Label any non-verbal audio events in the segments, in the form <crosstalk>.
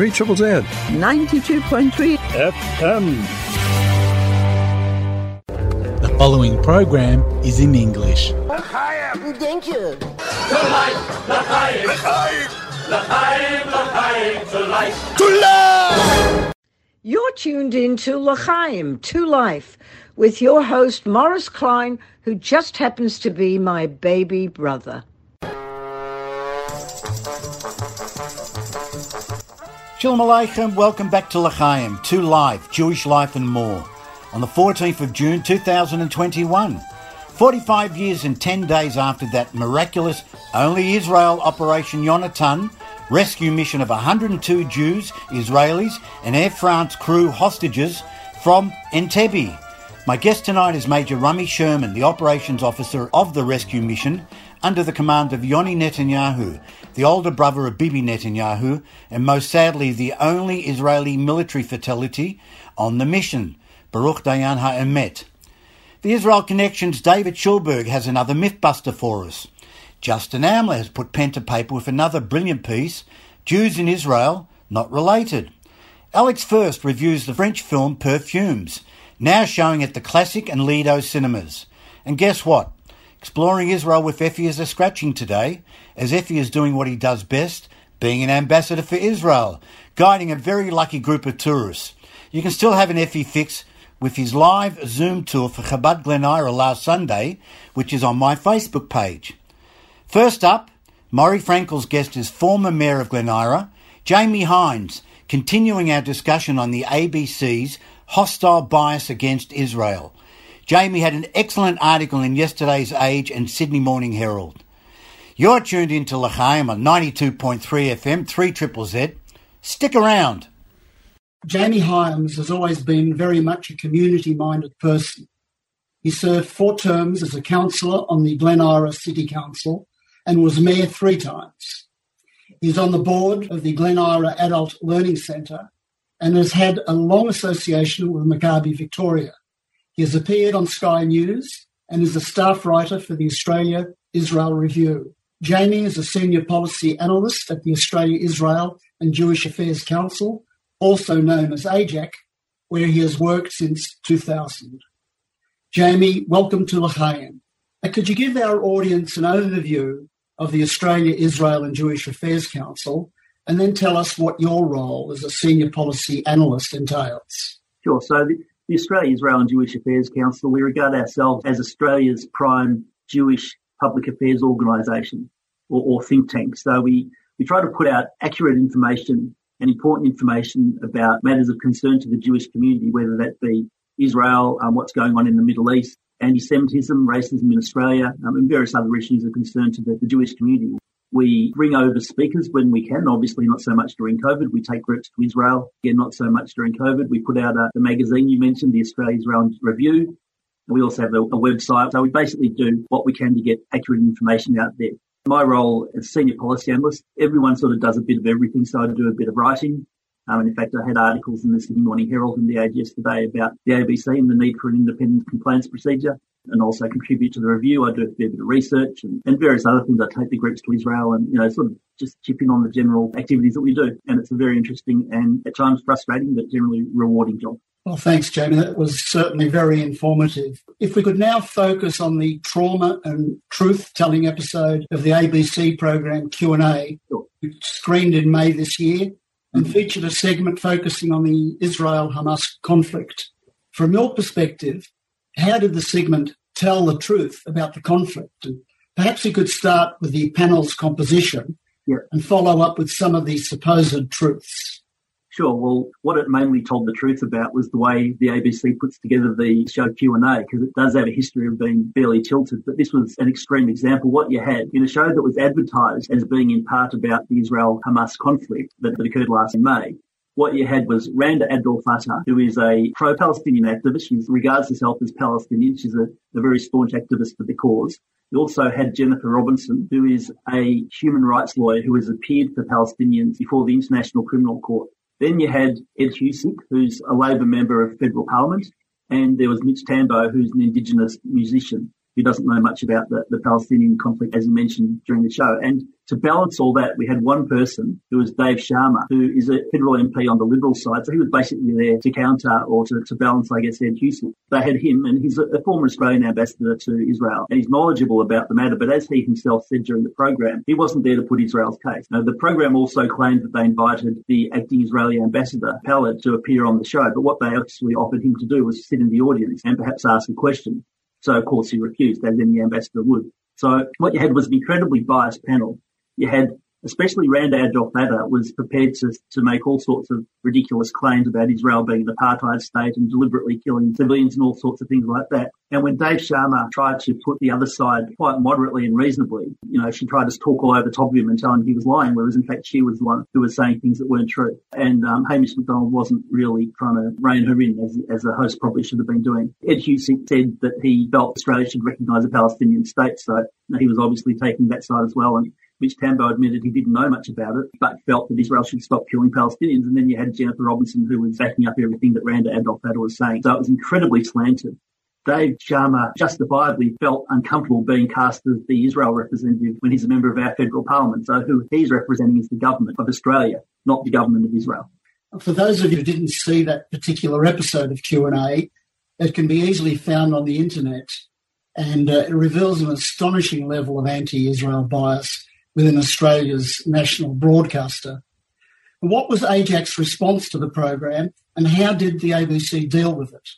3 Triple Z. 92.3 FM. The following program is in English. Thank you. To life! You're tuned in to L'chaim, to life, with your host Morris Klein, who just happens to be my baby brother. Shalom Aleichem, welcome back to L'chaim, to life, Jewish life and more. On the 14th of June 2021, 45 years and 10 days after that miraculous Only Israel Operation Yonatan rescue mission of 102 Jews, Israelis, and Air France crew hostages from Entebbe. My guest tonight is Major Rami Sherman, the operations officer of the rescue mission under the command of Yoni Netanyahu, the older brother of Bibi Netanyahu, and most sadly the only Israeli military fatality on the mission. Baruch Dayan HaEmet. The Israel Connexion's David Schulberg has another mythbuster for us. Justin Amler has put pen to paper with another brilliant piece, Jews in Israel, Not Related. Alex First reviews the French film Perfumes, now showing at the Classic and Lido cinemas. And guess what? Exploring Israel with Effie is a scratching today, as Effie is doing what he does best, being an ambassador for Israel, guiding a very lucky group of tourists. You can still have an Effie fix with his live Zoom tour for Chabad Glen Eira last Sunday, which is on my Facebook page. First up, Morry Frenkel's guest is former Mayor of Glen Eira, Jamie Hyams, continuing our discussion on the ABC's hostile bias against Israel. Jamie had an excellent article in yesterday's Age and Sydney Morning Herald. You're tuned into L'chaim on 92.3 FM, 3 Triple Z. Stick around. Jamie Hyams has always been very much a community minded person. He served four terms as a councillor on the Glen Eira City Council and was mayor three times. He's on the board of the Glen Eira Adult Learning Centre and has had a long association with Maccabi Victoria. He has appeared on Sky News and is a staff writer for the Australia Israel Review. Jamie is a senior policy analyst at the Australia Israel and Jewish Affairs Council, also known as AIJAC, where he has worked since 2000. Jamie, welcome to L'chaim. Could you give our audience an overview of the Australia Israel and Jewish Affairs Council and then tell us what your role as a senior policy analyst entails? Sure. So the, the Australia Israel and Jewish Affairs Council, we regard ourselves as Australia's prime Jewish public affairs organisation or, or, think tank. So we, we try to put out accurate information and important information about matters of concern to the Jewish community, whether that be Israel, um, what's going on in the Middle East, anti-Semitism, racism in Australia, um, and various other issues of concern to the, the Jewish community. We bring over speakers when we can, obviously not so much during COVID. We take groups to Israel, again, not so much during COVID. We put out a, the magazine you mentioned, the Australia Israel Review. And we also have a, a website. So we basically do what we can to get accurate information out there. My role as senior policy analyst, everyone sort of does a bit of everything. So I do a bit of writing, um, and in fact, I had articles in the Sydney Morning Herald and the Age yesterday about the ABC and the need for an independent complaints procedure and also contribute to the review. I do a fair bit of research and, and various other things. I take the groups to Israel and, you know, sort of just chip in on the general activities that we do. And it's a very interesting and at times frustrating, but generally rewarding job. Well, thanks, Jamie. That was certainly very informative. If we could now focus on the trauma and truth-telling episode of the ABC program Q&A, sure. which screened in May this year, and mm-hmm. featured a segment focusing on the Israel Hamas conflict. From your perspective, how did the segment tell the truth about the conflict? And perhaps you could start with the panel's composition yeah. and follow up with some of the supposed truths. Sure. Well, what it mainly told the truth about was the way the ABC puts together the show Q&A, because it does have a history of being fairly tilted. But this was an extreme example. What you had in a show that was advertised as being in part about the Israel-Hamas conflict that, that occurred last May, what you had was Randa Abdel Fattah, who is a pro-Palestinian activist. She regards herself as Palestinian. She's a, a very staunch activist for the cause. You also had Jennifer Robinson, who is a human rights lawyer who has appeared for Palestinians before the International Criminal Court. Then you had Ed Husic, who's a Labor member of federal parliament, and there was Mitch Tambo, who's an Indigenous musician. who doesn't know much about the, the Palestinian conflict, as you mentioned during the show. And to balance all that, we had one person who was Dave Sharma, who is a federal MP on the Liberal side. So he was basically there to counter or to, to balance, I guess, Ed Husic. They had him, and he's a, a, former Australian ambassador to Israel, and he's knowledgeable about the matter. But as he himself said during the program, he wasn't there to put Israel's case. Now, the program also claimed that they invited the acting Israeli ambassador, Paled, to appear on the show. But what they actually offered him to do was sit in the audience and perhaps ask a question. So of course he refused, as any ambassador would. So what you had was an incredibly biased panel. You had especially Randa Abdel Fattah was prepared to, to make all sorts of ridiculous claims about Israel being an apartheid state and deliberately killing civilians and all sorts of things like that. And when Dave Sharma tried to put the other side quite moderately and reasonably, you know, she tried to talk all over top of him and tell him he was lying, whereas in fact she was the one who was saying things that weren't true. And um, Hamish McDonald wasn't really trying to rein her in as, as a host probably should have been doing. Ed Husic said that he felt Australia should recognise a Palestinian state, so he was obviously taking that side as well. And Mitch Tambo admitted he didn't know much about it, but felt that Israel should stop killing Palestinians. And then you had Jennifer Robinson, who was backing up everything that Randa Abdel Fattah was saying. So it was incredibly slanted. Dave Sharma justifiably felt uncomfortable being cast as the Israel representative when he's a member of our federal parliament. So who he's representing is the government of Australia, not the government of Israel. For those of you who didn't see that particular episode of Q&A, it can be easily found on the internet and uh, it reveals an astonishing level of anti-Israel bias within Australia's national broadcaster. What was AIJAC's response to the program and how did the ABC deal with it?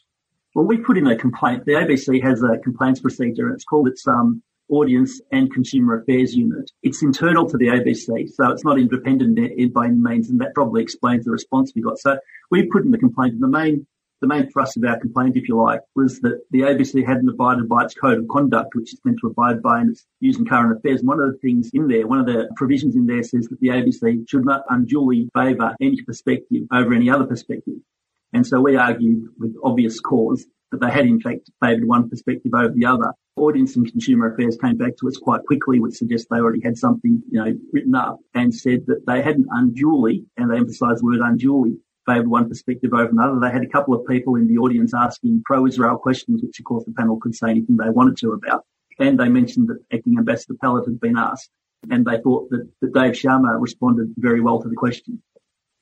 Well, we put in a complaint. The ABC has a complaints procedure and it's called its um, Audience and Consumer Affairs Unit. It's internal to the ABC, so it's not independent by any means, and that probably explains the response we got. So we put in the complaint, and the main the main thrust of our complaint, if you like, was that the ABC hadn't abided by its code of conduct, which it's meant to abide by in its news and current affairs. One of the things in there, one of the provisions in there says that the ABC should not unduly favour any perspective over any other perspective. And so we argued with obvious cause that they had in fact favoured one perspective over the other. Audience and Consumer Affairs came back to us quite quickly, which suggests they already had something, you know, written up and said that they hadn't unduly, and they emphasised the word unduly, favoured one perspective over another. They had a couple of people in the audience asking pro-Israel questions, which of course the panel could say anything they wanted to about. And they mentioned that acting Ambassador Paled had been asked. And they thought that, that Dave Sharma responded very well to the question.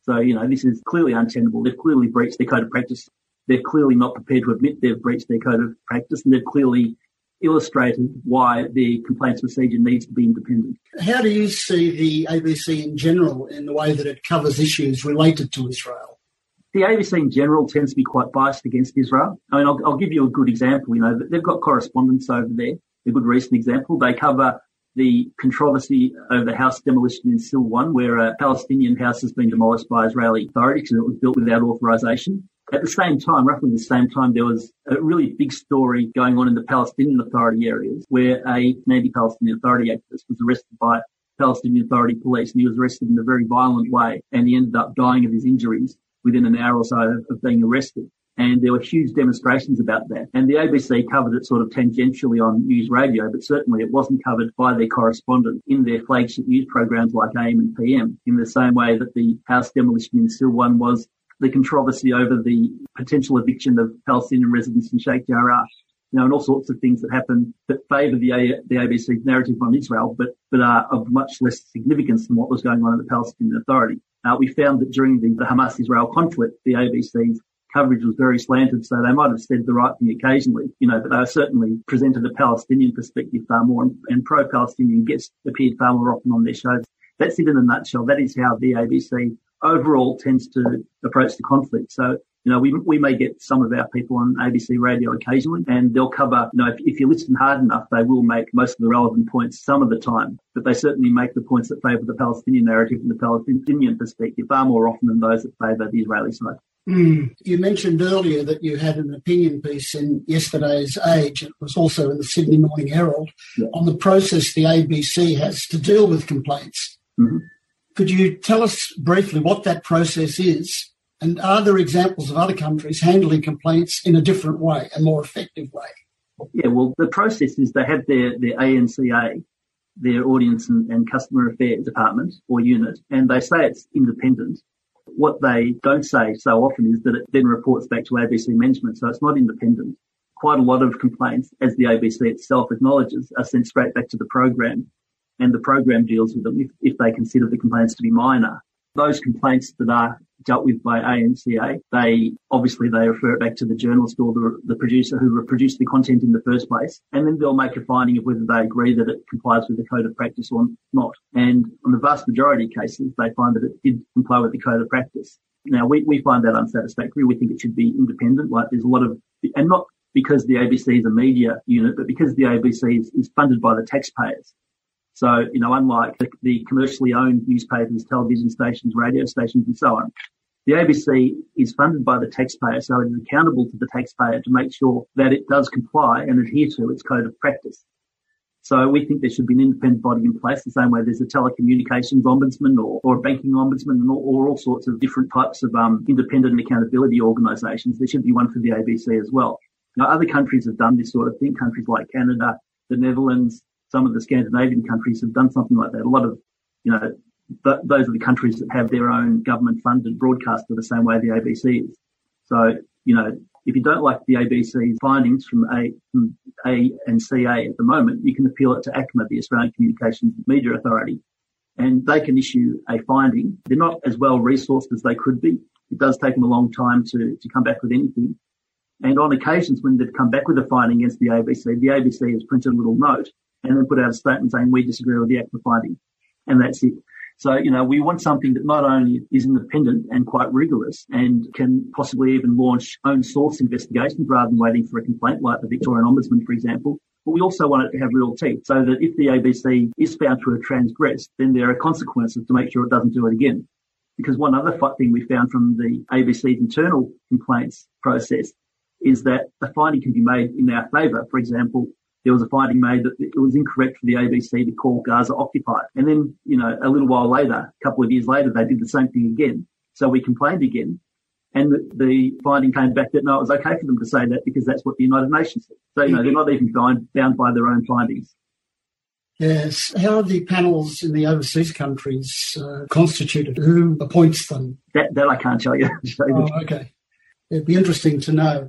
So, you know, this is clearly untenable. They've clearly breached their code of practice. They're clearly not prepared to admit they've breached their code of practice and they've clearly illustrated why the complaints procedure needs to be independent. How do you see the ABC in general in the way that it covers issues related to Israel? The ABC in general tends to be quite biased against Israel. I mean, I'll, I'll give you a good example. You know, they've got correspondence over there. A good recent example. They cover the controversy over the house demolition in Silwan, where a Palestinian house has been demolished by Israeli authorities and it was built without authorization. At the same time, roughly the same time, there was a really big story going on in the Palestinian Authority areas where a anti-Palestinian Authority activist was arrested by Palestinian Authority police and he was arrested in a very violent way and he ended up dying of his injuries within an hour or so of being arrested. And there were huge demonstrations about that. And the ABC covered it sort of tangentially on news radio, but certainly it wasn't covered by their correspondent in their flagship news programs like AM and PM in the same way that the house demolition in Silwan was the controversy over the potential eviction of Palestinian residents in Sheikh Jarrah. You know, and all sorts of things that happen that favour the, the ABC narrative on Israel, but, but are of much less significance than what was going on in the Palestinian Authority. Uh, we found that during the, the Hamas-Israel conflict, the ABC's coverage was very slanted, so they might have said the right thing occasionally, you know, but they certainly presented a Palestinian perspective far more, and, and pro-Palestinian guests appeared far more often on their shows. That's it in a nutshell. That is how the ABC overall tends to approach the conflict. So, you know, we, we may get some of our people on ABC radio occasionally and they'll cover, you know, if, if you listen hard enough, they will make most of the relevant points some of the time, but they certainly make the points that favour the Palestinian narrative and the Palestinian perspective far more often than those that favour the Israeli side. Mm. You mentioned earlier that you had an opinion piece in yesterday's Age. It was also in the Sydney Morning Herald yeah. on the process the ABC has to deal with complaints. Mm-hmm. Could you tell us briefly what that process is? And are there examples of other countries handling complaints in a different way, a more effective way? Yeah, well, the process is they have their, their ANCA, their Audience and, and Customer Affairs Department or unit, and they say it's independent. What they don't say so often is that it then reports back to ABC management, so it's not independent. quite a lot of complaints, as the ABC itself acknowledges, are sent straight back to the program. And the program deals with them if, if they consider the complaints to be minor. Those complaints that are dealt with by ANCA, they obviously they refer it back to the journalist or the, the producer who produced the content in the first place, and then they'll make a finding of whether they agree that it complies with the code of practice or not. And on the vast majority of cases, they find that it did comply with the code of practice. Now we, we find that unsatisfactory. We think it should be independent. Like there's a lot of, and not because the ABC is a media unit, but because the ABC is, is funded by the taxpayers. So, you know, unlike the, the, commercially owned newspapers, television stations, radio stations, and so on, the ABC is funded by the taxpayer, so it is accountable to the taxpayer to make sure that it does comply and adhere to its code of practice. So we think there should be an independent body in place, the same way there's a telecommunications ombudsman or, or a banking ombudsman or, or, all sorts of different types of um, independent accountability organisations. There should be one for the ABC as well. Now, other countries have done this sort of thing. Countries like Canada, the Netherlands, some of the Scandinavian countries have done something like that. A lot of, you know, th- those are the countries that have their own government funded broadcaster the same way the ABC is. So, you know, if you don't like the ABC's findings from A, from A and CA at the moment, you can appeal it to ACMA, the Australian Communications Media Authority, and they can issue a finding. They're not as well resourced as they could be. It does take them a long time to, to come back with anything. And on occasions when they've come back with a finding against the ABC, the ABC has printed a little note and then put out a statement saying we disagree with the ACMA finding. And that's it. So, you know, we want something that not only is independent and quite rigorous and can possibly even launch own source investigations rather than waiting for a complaint like the Victorian Ombudsman, for example. But we also want it to have real teeth so that if the ABC is found to have transgressed, then there are consequences to make sure it doesn't do it again. Because one other thing we found from the ABC's internal complaints process is that a finding can be made in our favour. For example, there was a finding made that it was incorrect for the ABC to call Gaza occupied. And then, you know, a little while later, a couple of years later, they did the same thing again. So we complained again. And the, the finding came back that no, it was okay for them to say that because that's what the United Nations said. So, you know, they're not even bound, bound by their own findings. Yes. How are the panels in the overseas countries uh, constituted? Who appoints them? That, that I can't tell you. <laughs> oh, okay. It'd be interesting to know.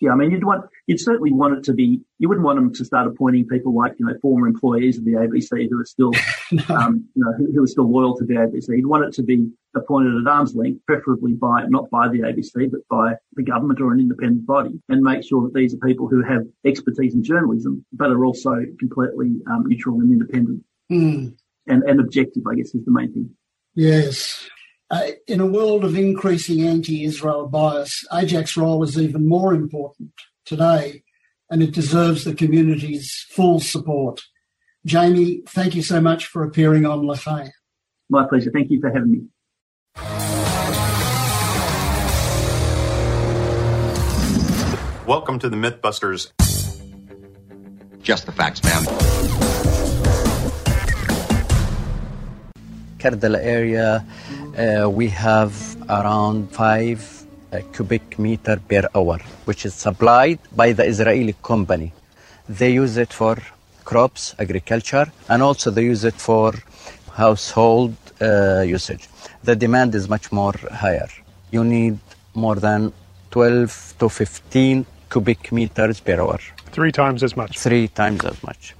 Yeah, I mean, you'd want, you'd certainly want it to be, you wouldn't want them to start appointing people like, you know, former employees of the ABC who are still, no. <laughs> um, you know, who, who, are still loyal to the ABC. You'd want it to be appointed at arm's length, preferably by, not by the ABC, but by the government or an independent body and make sure that these are people who have expertise in journalism, but are also completely um, neutral and independent. Mm. And, and objective, I guess, is the main thing. Yes. Uh, in a world of increasing anti-Israel bias, AIJAC's role is even more important today, and it deserves the community's full support. Jamie, thank you so much for appearing on L'chaim. My pleasure. Thank you for having me. Welcome to the Mythbusters. Just the facts, ma'am. Kardala area, uh, we have around 5 uh, cubic meter per hour, which is supplied by the Israeli company. They use it for crops, agriculture, and also they use it for household uh, usage. The demand is much more higher. You need more than 12 to 15 cubic meters per hour. Three times as much. Three times as much.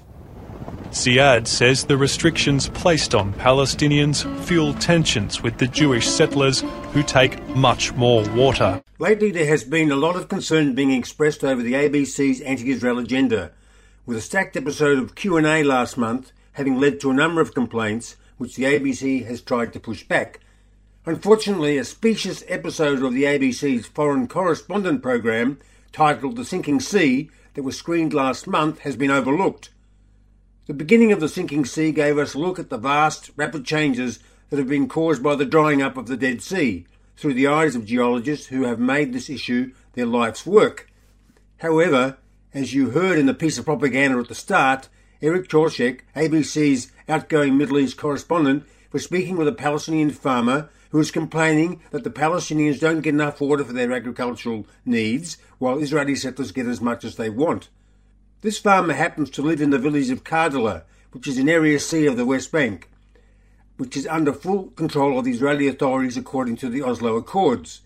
Ziad says the restrictions placed on Palestinians fuel tensions with the Jewish settlers who take much more water. Lately, there has been a lot of concern being expressed over the ABC's anti-Israel agenda, with a stacked episode of Q&A last month having led to a number of complaints which the ABC has tried to push back. Unfortunately, a specious episode of the ABC's foreign correspondent program titled The Sinking Sea that was screened last month has been overlooked. The beginning of the sinking sea gave us a look at the vast, rapid changes that have been caused by the drying up of the Dead Sea through the eyes of geologists who have made this issue their life's work. However, as you heard in the piece of propaganda at the start, Eric Tlozek, ABC's outgoing Middle East correspondent, was speaking with a Palestinian farmer who was complaining that the Palestinians don't get enough water for their agricultural needs, while Israeli settlers get as much as they want. This farmer happens to live in the village of Kardala, which is in Area C of the West Bank, which is under full control of the Israeli authorities according to the Oslo Accords.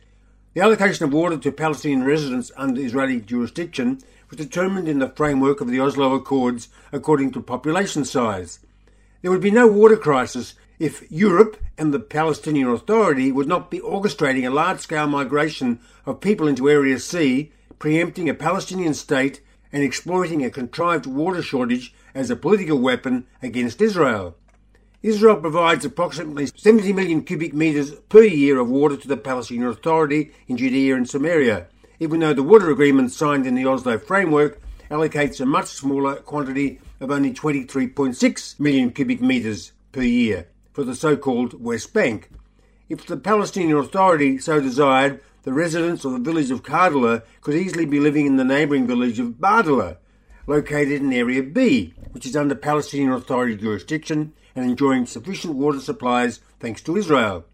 The allocation of water to Palestinian residents under Israeli jurisdiction was determined in the framework of the Oslo Accords according to population size. There would be no water crisis if Europe and the Palestinian Authority would not be orchestrating a large scale migration of people into Area C, preempting a Palestinian state and exploiting a contrived water shortage as a political weapon against Israel. Israel provides approximately 70 million cubic metres per year of water to the Palestinian Authority in Judea and Samaria, even though the water agreement signed in the Oslo framework allocates a much smaller quantity of only 23.6 million cubic metres per year for the so called West Bank. If the Palestinian Authority so desired, the residents of the village of Kardala could easily be living in the neighbouring village of Bardala, located in Area B, which is under Palestinian Authority jurisdiction and enjoying sufficient water supplies thanks to Israel.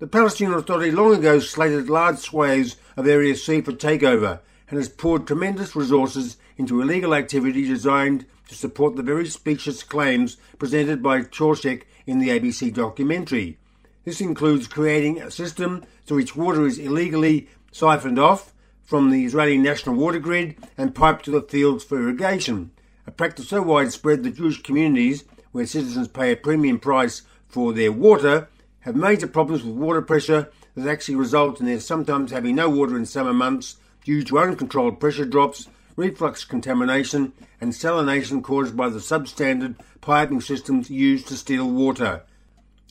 The Palestinian Authority long ago slated large swathes of Area C for takeover and has poured tremendous resources into illegal activity designed to support the very specious claims presented by Tlozek in the ABC documentary. This includes creating a system through which water is illegally siphoned off from the Israeli national water grid and piped to the fields for irrigation, a practice so widespread that Jewish communities, where citizens pay a premium price for their water, have major problems with water pressure that actually result in their sometimes having no water in summer months due to uncontrolled pressure drops, reflux contamination, and salination caused by the substandard piping systems used to steal water.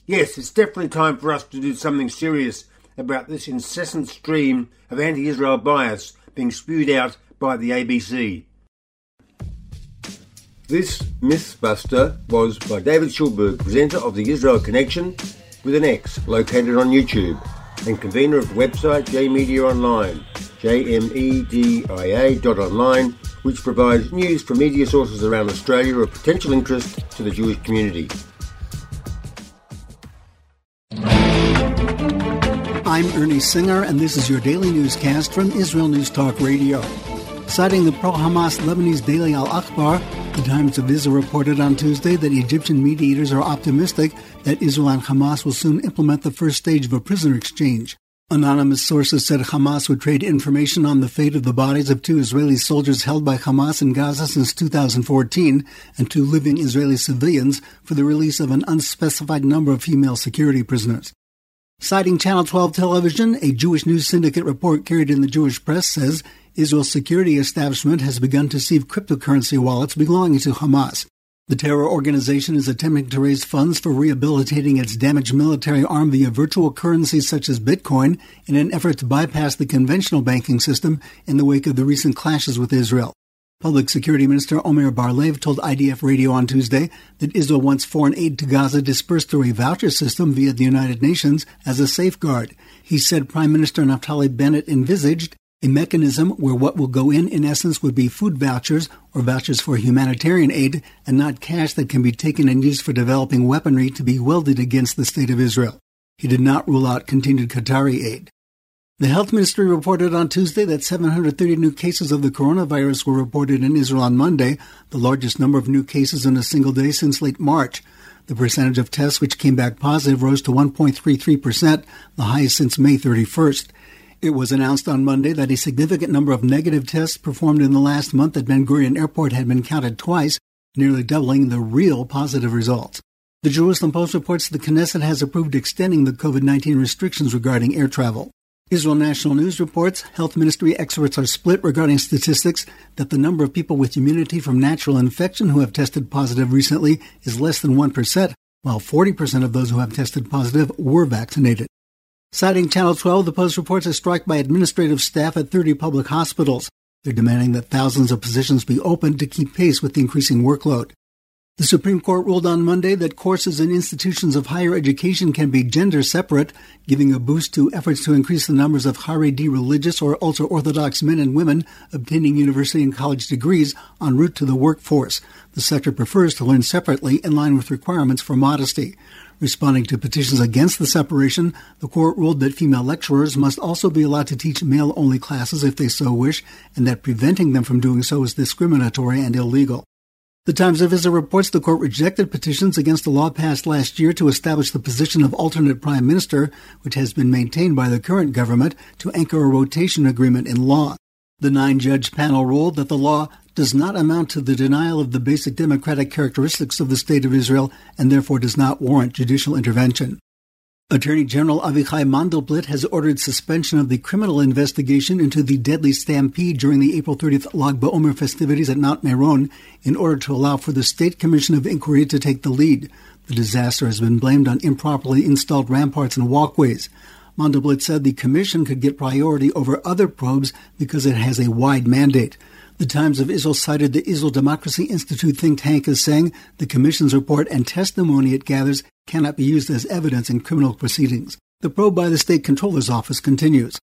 Yes, it's definitely time for us to do something serious about this incessant stream of anti Israel bias being spewed out by the ABC. This Mythbuster was by David Schulberg, presenter of the Israel Connexion with an X, located on YouTube, and convener of the website JMedia Online, jmedia.online, which provides news from media sources around Australia of potential interest to the Jewish community. I'm Ernie Singer, and this is your daily newscast from Israel News Talk Radio. Citing the pro Hamas Lebanese Daily Al Akhbar, the Times of Israel reported on Tuesday that Egyptian mediators are optimistic that Israel and Hamas will soon implement the first stage of a prisoner exchange. Anonymous sources said Hamas would trade information on the fate of the bodies of two Israeli soldiers held by Hamas in Gaza since 2014 and two living Israeli civilians for the release of an unspecified number of female security prisoners. Citing Channel 12 television, a Jewish news syndicate report carried in the Jewish press says Israel's security establishment has begun to seize cryptocurrency wallets belonging to Hamas. The terror organization is attempting to raise funds for rehabilitating its damaged military arm via virtual currencies such as Bitcoin in an effort to bypass the conventional banking system in the wake of the recent clashes with Israel. Public Security Minister Omer Bar-Lev told IDF Radio on Tuesday that Israel wants foreign aid to Gaza dispersed through a voucher system via the United Nations as a safeguard. He said Prime Minister Naftali Bennett envisaged a mechanism where what will go in, in essence, would be food vouchers or vouchers for humanitarian aid and not cash that can be taken and used for developing weaponry to be wielded against the State of Israel. He did not rule out continued Qatari aid. The health ministry reported on Tuesday that 730 new cases of the coronavirus were reported in Israel on Monday, the largest number of new cases in a single day since late March. The percentage of tests which came back positive rose to 1.33%, the highest since May 31st. It was announced on Monday that a significant number of negative tests performed in the last month at Ben Gurion Airport had been counted twice, nearly doubling the real positive results. The Jerusalem Post reports the Knesset has approved extending the COVID 19 restrictions regarding air travel. Israel National News reports health ministry experts are split regarding statistics that the number of people with immunity from natural infection who have tested positive recently is less than 1%, while 40% of those who have tested positive were vaccinated. Citing Channel 12, the Post reports a strike by administrative staff at 30 public hospitals. They're demanding that thousands of positions be opened to keep pace with the increasing workload. The Supreme Court ruled on Monday that courses in institutions of higher education can be gender separate, giving a boost to efforts to increase the numbers of Haredi religious or ultra Orthodox men and women obtaining university and college degrees en route to the workforce. The sector prefers to learn separately in line with requirements for modesty. Responding to petitions against the separation, the court ruled that female lecturers must also be allowed to teach male only classes if they so wish, and that preventing them from doing so is discriminatory and illegal. The Times of Israel reports the court rejected petitions against a law passed last year to establish the position of alternate prime minister, which has been maintained by the current government to anchor a rotation agreement in law. The nine judge panel ruled that the law does not amount to the denial of the basic democratic characteristics of the State of Israel and therefore does not warrant judicial intervention. Attorney General Avichai Mandelblit has ordered suspension of the criminal investigation into the deadly stampede during the April 30th Lag BaOmer festivities at Mount Meron in order to allow for the State Commission of Inquiry to take the lead. The disaster has been blamed on improperly installed ramparts and walkways. Mandelblit said the commission could get priority over other probes because it has a wide mandate. The Times of Israel cited the Israel Democracy Institute think tank as saying the Commission's report and testimony it gathers cannot be used as evidence in criminal proceedings. The probe by the State Comptroller's Office continues.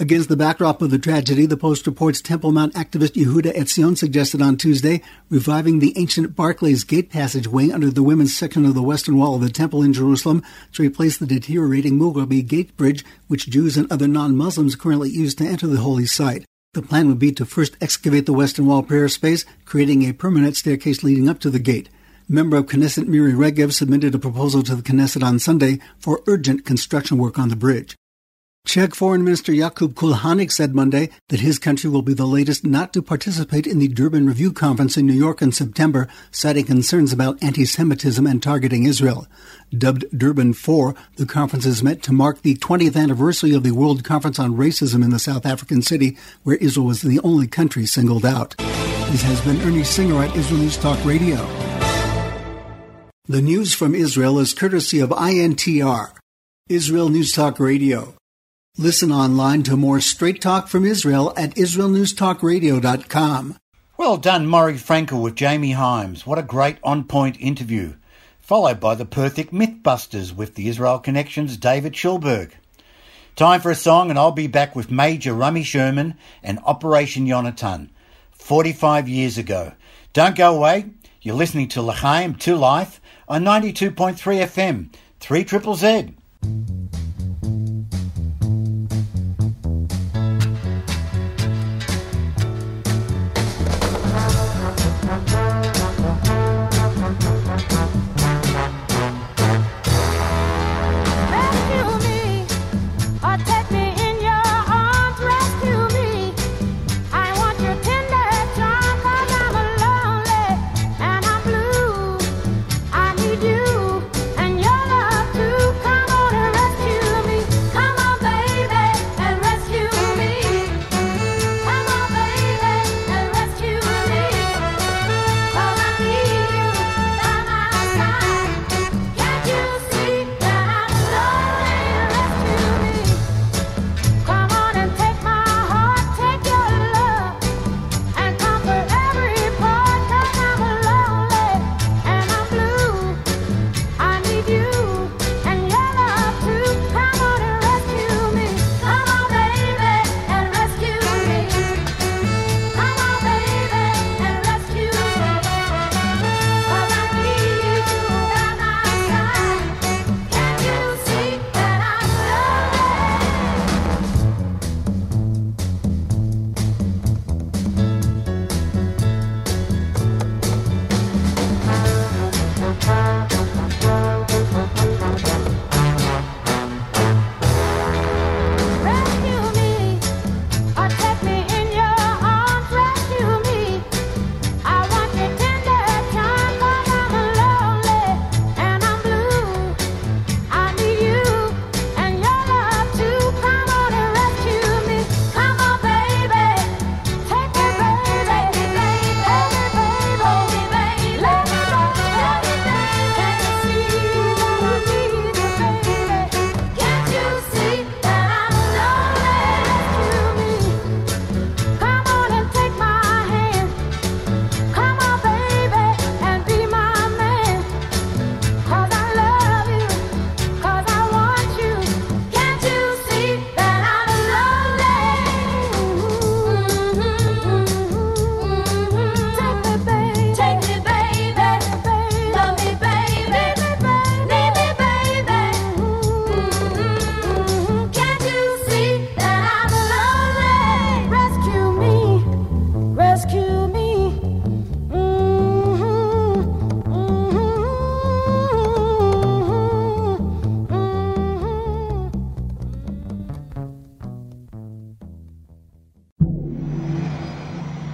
Against the backdrop of the tragedy, the Post reports Temple Mount activist Yehuda Etzion suggested on Tuesday reviving the ancient Barclays Gate passageway under the women's section of the western wall of the temple in Jerusalem to replace the deteriorating Mughrabi Gate Bridge, which Jews and other non-Muslims currently use to enter the holy site. The plan would be to first excavate the western wall prayer space, creating a permanent staircase leading up to the gate. Member of Knesset Miri Regev submitted a proposal to the Knesset on Sunday for urgent construction work on the bridge. Czech Foreign Minister Jakub Kulhanek said Monday that his country will be the latest not to participate in the Durban Review Conference in New York in September, citing concerns about anti Semitism and targeting Israel. Dubbed Durban 4, the conference is meant to mark the 20th anniversary of the World Conference on Racism in the South African city, where Israel was the only country singled out. This has been Ernie Singer at Israel News Talk Radio. The news from Israel is courtesy of INTR, Israel News Talk Radio. Listen online to more straight talk from Israel at IsraelNewsTalkRadio.com. Well done, Morry Frenkel with Jamie Hyams. What a great on point interview. Followed by the perfect Mythbusters with the Israel Connexion's David Schulberg. Time for a song, and I'll be back with Major Rami Sherman and Operation Yonatan, 45 years ago. Don't go away. You're listening to L'chaim to Life on 92.3 FM, 3 Triple Z.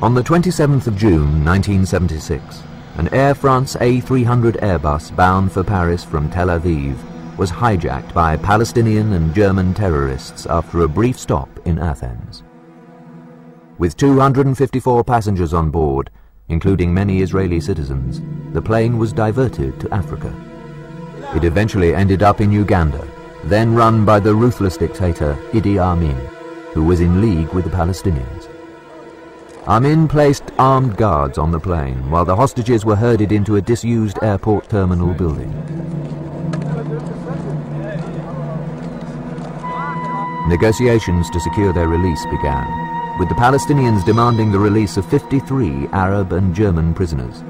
On the 27th of June 1976, an Air France A300 Airbus bound for Paris from Tel Aviv was hijacked by Palestinian and German terrorists after a brief stop in Athens. With 254 passengers on board, including many Israeli citizens, the plane was diverted to Africa. It eventually ended up in Uganda, then run by the ruthless dictator Idi Amin, who was in league with the Palestinians. Amin placed armed guards on the plane while the hostages were herded into a disused airport terminal building. Negotiations to secure their release began, with the Palestinians demanding the release of 53 Arab and German prisoners.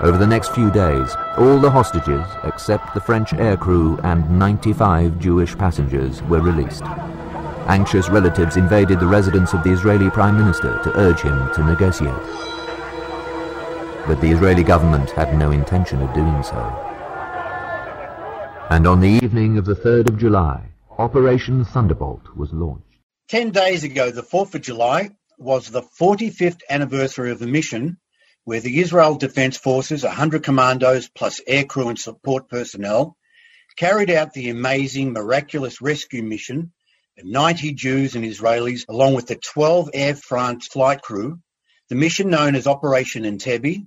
Over the next few days, all the hostages, except the French aircrew and 95 Jewish passengers, were released. Anxious relatives invaded the residence of the Israeli Prime Minister to urge him to negotiate. But the Israeli government had no intention of doing so. And on the evening of the 3rd of July, Operation Thunderbolt was launched. Ten days ago, the 4th of July, was the 45th anniversary of the mission where the Israel Defense Forces, 100 commandos plus aircrew and support personnel, carried out the amazing, miraculous rescue mission 90 Jews and Israelis, along with the 12 Air France flight crew, the mission known as Operation Entebbe,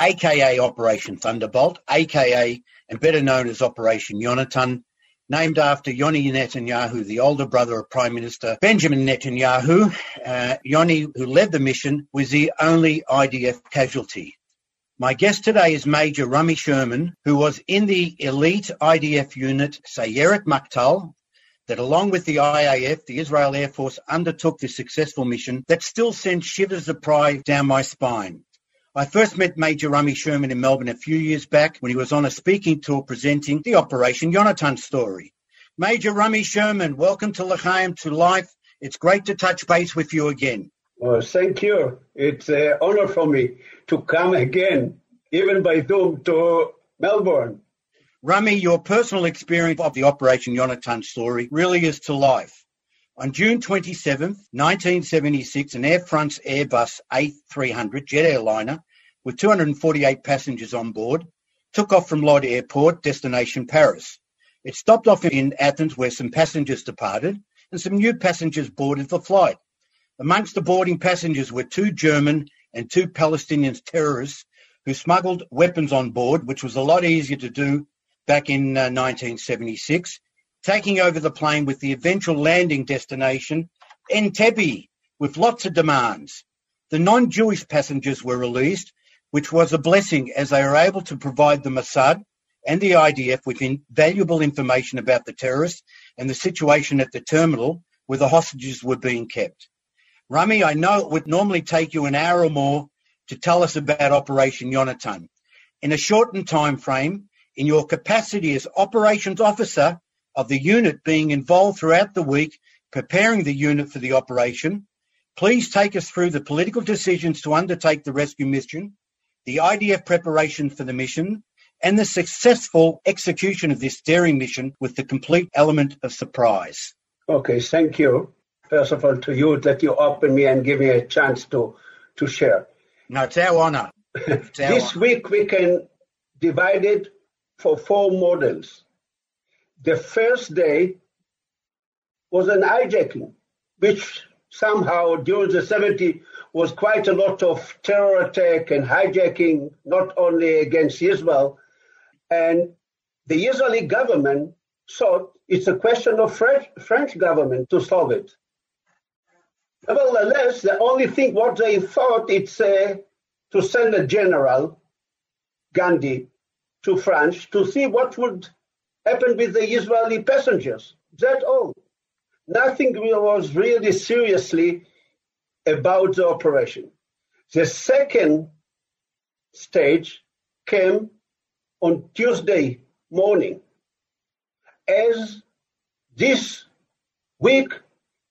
aka Operation Thunderbolt, aka and better known as Operation Yonatan, named after Yoni Netanyahu, the older brother of Prime Minister Benjamin Netanyahu. Uh, Yoni, who led the mission, was the only IDF casualty. My guest today is Major Rami Sherman, who was in the elite IDF unit Sayeret Matkal, that along with the IAF, the Israel Air Force, undertook this successful mission that still sends shivers of pride down my spine. I first met Major Rami Sherman in Melbourne a few years back when he was on a speaking tour presenting the Operation Yonatan story. Major Rami Sherman, welcome to L'chaim to Life. It's great to touch base with you again. Well, thank you. It's an honor for me to come again, even by Zoom, to Melbourne. Rami, your personal experience of the Operation Yonatan story really is to life. On June 27, 1976, an Air France Airbus A300 jet airliner with 248 passengers on board took off from Lod Airport, destination Paris. It stopped off in Athens where some passengers departed and some new passengers boarded the flight. Amongst the boarding passengers were two German and two Palestinian terrorists who smuggled weapons on board, which was a lot easier to do back in uh, 1976 taking over the plane with the eventual landing destination, Entebbe, with lots of demands. The non-Jewish passengers were released, which was a blessing as they were able to provide the Mossad and the IDF with invaluable information about the terrorists and the situation at the terminal where the hostages were being kept. Rami, I know it would normally take you an hour or more to tell us about Operation Yonatan. In a shortened time frame, in your capacity as operations officer of the unit being involved throughout the week preparing the unit for the operation. Please take us through the political decisions to undertake the rescue mission, the IDF preparation for the mission, and the successful execution of this daring mission with the complete element of surprise. Okay, thank you. First of all, to you that you open me and give me a chance to, to share. No, it's our honor. <laughs> It's our this honor. week we can divide it for four models. The first day was an hijacking, which somehow during the 70s was quite a lot of terror attack and hijacking, not only against Israel. And the Israeli government thought it's a question of French, French government to solve it. Nevertheless, the only thing what they thought it's uh, to send a general, Gandhi, to France to see what would happen with the Israeli passengers. That all. Nothing was really seriously about the operation. The second stage came on Tuesday morning as this week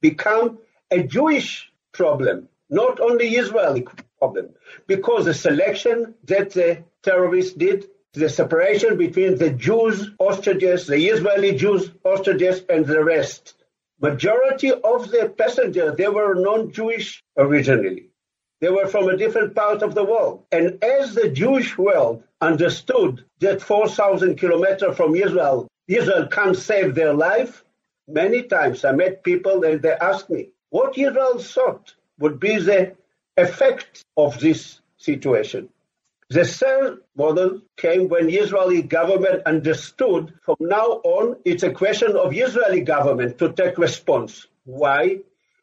become a Jewish problem, not only Israeli problem, because the selection that the terrorists did the separation between the Jews hostages, the Israeli Jews hostages, and the rest. Majority of the passengers, they were non-Jewish originally. They were from a different part of the world. And as the Jewish world understood that 4,000 kilometers from Israel, Israel can't save their life, many times I met people and they asked me what Israel thought would be the effect of this situation. The third model came when Israeli government understood from now on it's a question of Israeli government to take response. Why?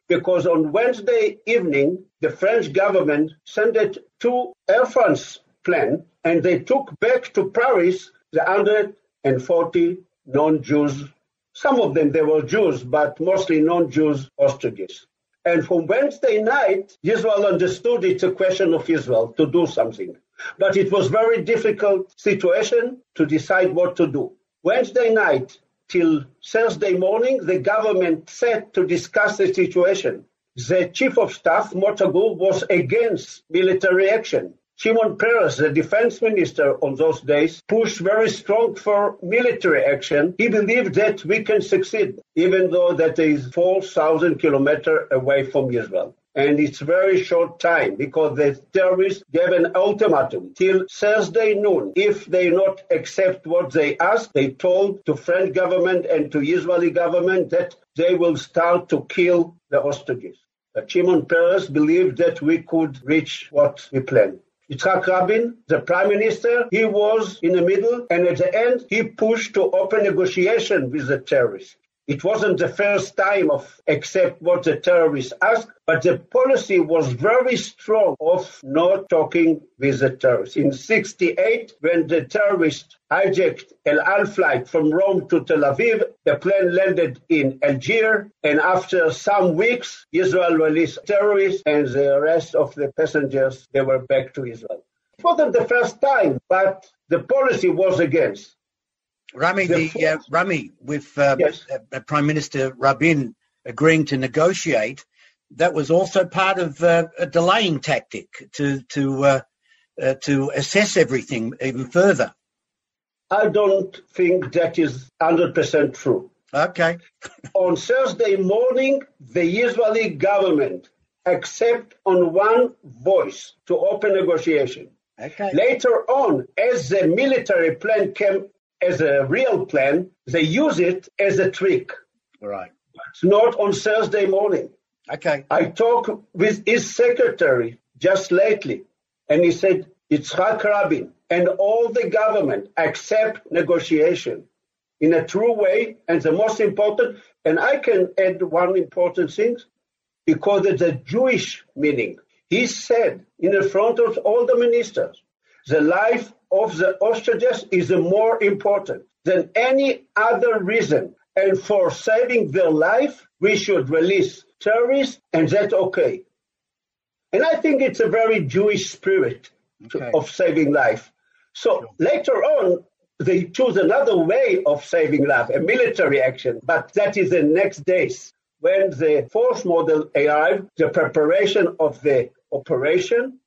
Because on Wednesday evening, the French government sent it to Air France plane and they took back to Paris the 140 non-Jews. Some of them, they were Jews, but mostly non-Jews hostages. And from Wednesday night, Israel understood it's a question of Israel to do something. But it was very difficult situation to decide what to do. Wednesday night till Thursday morning, the government sat to discuss the situation. The chief of staff, Motta was against military action. Shimon Peres, the defense minister on those days, pushed very strong for military action. He believed that we can succeed, even though that is 4,000 kilometers away from Israel. And it's very short time because the terrorists gave an ultimatum till Thursday noon. If they not accept what they ask, they told to French government and to Israeli government that they will start to kill the hostages. But Shimon Peres believed that we could reach what we planned. Yitzhak Rabin, the prime minister, he was in the middle, and at the end, he pushed to open negotiation with the terrorists. It wasn't the first time of accept what the terrorists asked, but the policy was very strong of not talking with the terrorists. In 68, when the terrorists hijacked El Al flight from Rome to Tel Aviv, the plane landed in Algiers, and after some weeks, Israel released terrorists and the rest of the passengers, they were back to Israel. It wasn't the first time, but the policy was against. Rami, the, uh, Rami, with uh, yes. uh, Prime Minister Rabin agreeing to negotiate, that was also part of uh, a delaying tactic to to uh, uh, to assess everything even further. I don't think that is hundred percent true. Okay. <laughs> on Thursday morning, the Israeli government accept on one voice to open negotiation. Okay. Later on, as the military plan came as a real plan, they use it as a trick. Right. But not on Thursday morning. Okay. I talked with his secretary just lately, and he said Yitzhak Rabin and all the government accept negotiation in a true way, and the most important, and I can add one important thing, because it's a Jewish meaning. He said in the front of all the ministers, the life of the hostages is more important than any other reason. And for saving their life, we should release terrorists, and that's okay. And I think it's a very Jewish spirit Okay. of saving life. So later on, they choose another way of saving life, a military action, but that is the next days. When the fourth model arrived, the preparation of the operation,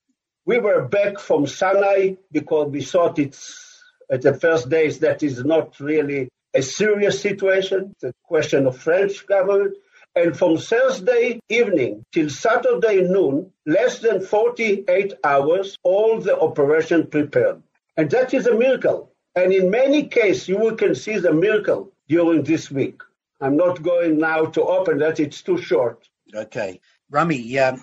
we were back from Sinai because we thought it's at the first days that is not really a serious situation, it's a question of French government. And from Thursday evening till Saturday noon, less than 48 hours, all the operation prepared. And that is a miracle. And in many cases, you can see the miracle during this week. I'm not going now to open that, it's too short. Okay. Rami, um,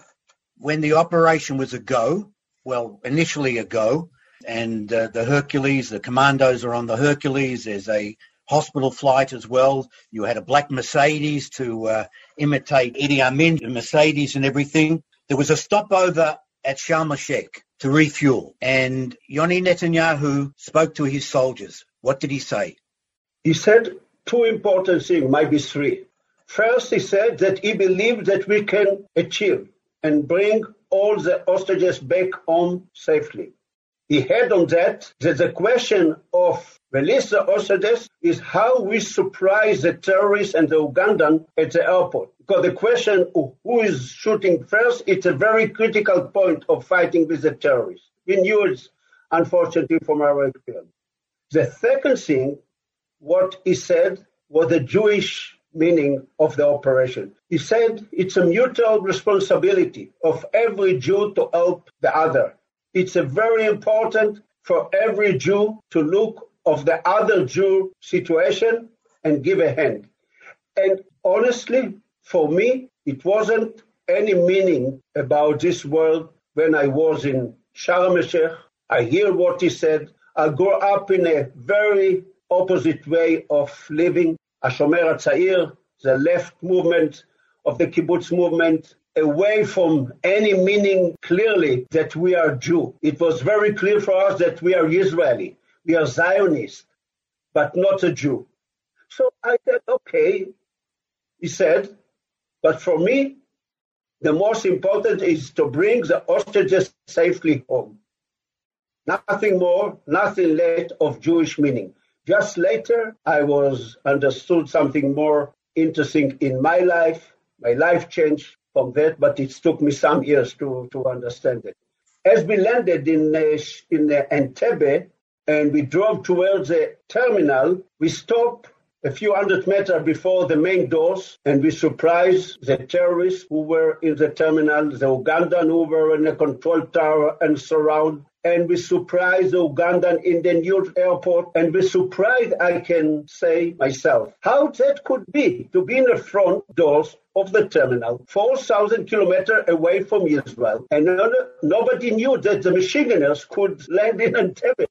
when the operation was a go, well, initially a go, and uh, the Hercules, the commandos are on the Hercules, there's a hospital flight as well. You had a black Mercedes to uh, imitate Idi Amin, the Mercedes and everything. There was a stopover at Sharm el-Sheikh to refuel, and Yoni Netanyahu spoke to his soldiers. What did he say? He said two important things, maybe three. First, he said that he believed that we can achieve and bring all the hostages back home safely. He had on that that the question of release the hostages is how we surprise the terrorists and the Ugandan at the airport. Because the question of who is shooting first, it's a very critical point of fighting with the terrorists. We knew it, unfortunately, from our experience. The second thing, what he said was the Jewish meaning of the operation. He said it's a mutual responsibility of every Jew to help the other. It's a very important for every Jew to look of the other Jew situation and give a hand. And honestly, for me, it wasn't any meaning about this world when I was in Sharm el-Sheikh. I hear what he said. I grew up in a very opposite way of living. Hashomer HaTzair, the left movement of the kibbutz movement, away from any meaning clearly that we are Jew. It was very clear for us that we are Israeli, we are Zionist, but not a Jew. So I said, okay, he said, but for me, the most important is to bring the hostages safely home. Nothing more, nothing less of Jewish meaning. Just later, I was understood something more interesting in my life. My life changed from that, but it took me some years to, to understand it. As we landed in, uh, in uh, Entebbe and we drove towards the terminal, we stopped a few hundred meters before the main doors, and we surprised the terrorists who were in the terminal, the Ugandan who were in the control tower and surround, and we surprised the Ugandan in the new airport, and we surprised, I can say myself, how that could be to be in the front doors of the terminal, 4,000 kilometers away from Israel, and nobody knew that the machine gunners could land in Entebbe.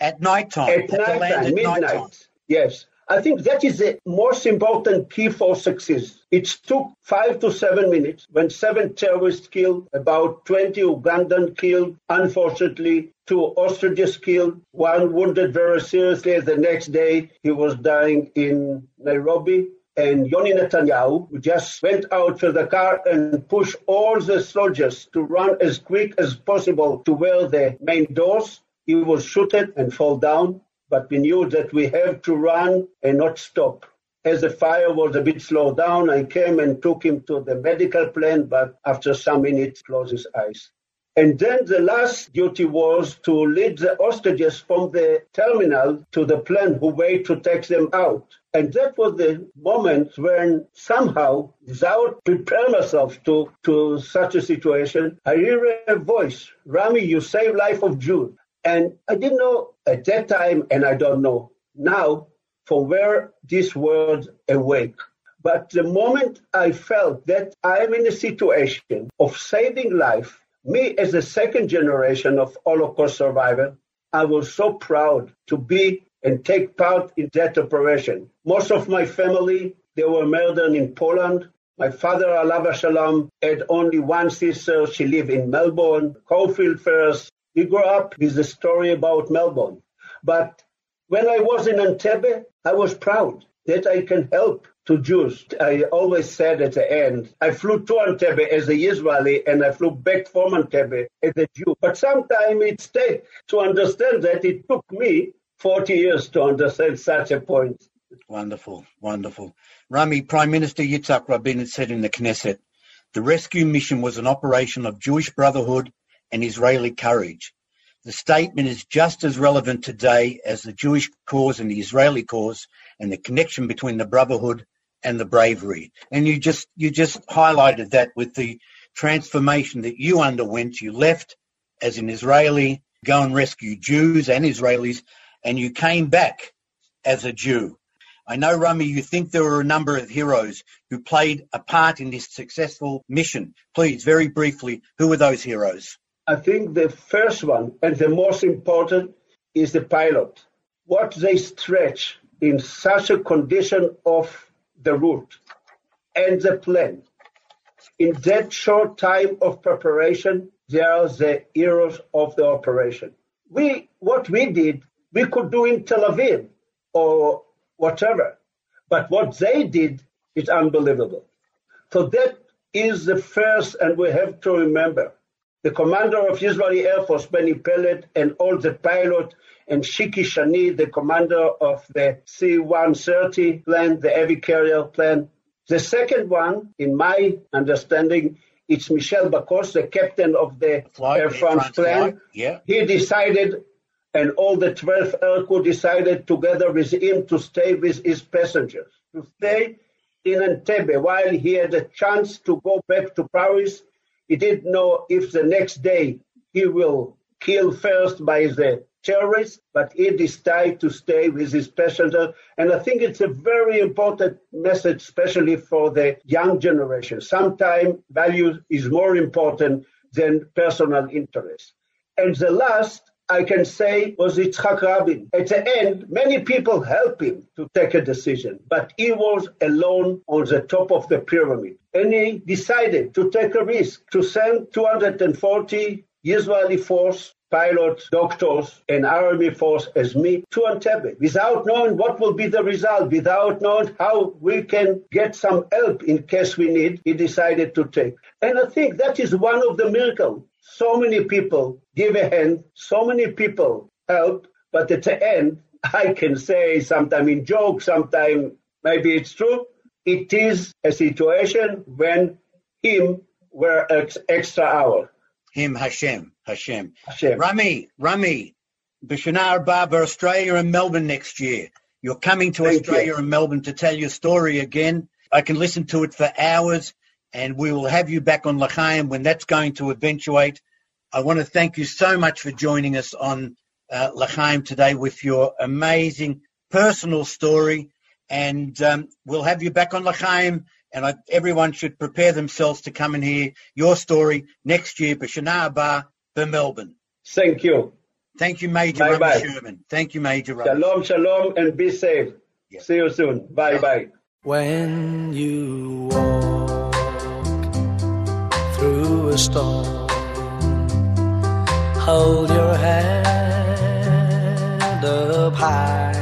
At night time. At night time, midnight. Yes. I think that is the most important key for success. It took five to seven minutes when seven terrorists killed, about 20 Ugandan killed, unfortunately, two hostages killed, one wounded very seriously. The next day, he was dying in Nairobi. And Yoni Netanyahu just went out to the car and pushed all the soldiers to run as quick as possible to where the main doors. He was shot and fall down but we knew that we have to run and not stop. As the fire was a bit slowed down, I came and took him to the medical plan, but after some minutes, closed his eyes. And then the last duty was to lead the hostages from the terminal to the plane who wait to take them out. And that was the moment when somehow, without preparing myself to, to such a situation, I hear a voice, Rami, you saved life of Jude. And I didn't know at that time, and I don't know now, from where this world awake. But the moment I felt that I'm in a situation of saving life, me as a second generation of Holocaust survivor, I was so proud to be and take part in that operation. Most of my family, they were murdered in Poland. My father, Alav Shalom, had only one sister. She lived in Melbourne, Caulfield first, we grew up with the story about Melbourne. But when I was in Entebbe, I was proud that I can help to Jews. I always said at the end, I flew to Entebbe as a Israeli and I flew back from Entebbe as a Jew. But sometimes it takes to understand that it took me 40 years to understand such a point. Wonderful, wonderful. Rami, Prime Minister Yitzhak Rabin had said in the Knesset, the rescue mission was an operation of Jewish brotherhood and Israeli courage. The statement is just as relevant today as the Jewish cause and the Israeli cause and the connection between the brotherhood and the bravery. And you just you just highlighted that with the transformation that you underwent. You left as an Israeli, go and rescue Jews and Israelis, and you came back as a Jew. I know, Rami, you think there were a number of heroes who played a part in this successful mission. Please, very briefly, who were those heroes? I think the first one and the most important is the pilot. What they stretch in such a condition of the route and the plan. In that short time of preparation, they are the heroes of the operation. We, what we did, we could do in Tel Aviv or whatever, but what they did is unbelievable. So that is the first, and we have to remember the commander of Israeli Air Force, Benny Peled, and all the pilot, and Shiki Shani, the commander of the C-130 plane, the heavy carrier plane. The second one, in my understanding, it's Michel Bacos, the captain of the flight, Air France plane. Yeah. He decided, and all the 12 air crew decided together with him to stay with his passengers, to stay in Entebbe while he had a chance to go back to Paris. He didn't know if the next day he will kill first by the terrorists, but he decided to stay with his passenger. And I think it's a very important message, especially for the young generation. Sometimes value is more important than personal interest. And the last I can say was Yitzhak Rabin. At the end, many people helped him to take a decision, but he was alone on the top of the pyramid. And he decided to take a risk to send 240 Israeli force pilots, doctors, and army force as me to Entebbe without knowing what will be the result, without knowing how we can get some help in case we need, he decided to take. And I think that is one of the miracles. So many people give a hand, so many people help, but at the end, I can say sometime in joke, sometime maybe it's true. It is a situation when him were ex- extra hour. Him Hashem, Hashem. Hashem. Rami, Rami, Bishanar Barber, Australia and Melbourne next year. You're coming to Thank Australia you. and Melbourne to tell your story again. I can listen to it for hours and we will have you back on L'chaim when that's going to eventuate. I want to thank you so much for joining us on uh, L'chaim today with your amazing personal story. And um, we'll have you back on L'chaim. And I, everyone should prepare themselves to come and hear your story next year, Bashana Abba, for Melbourne. Thank you. Thank you, Major Bye bye. Sherman. Thank you, Major Rami. Shalom, shalom, and be safe. See you soon. Bye bye. When you walk through a storm, hold your head up high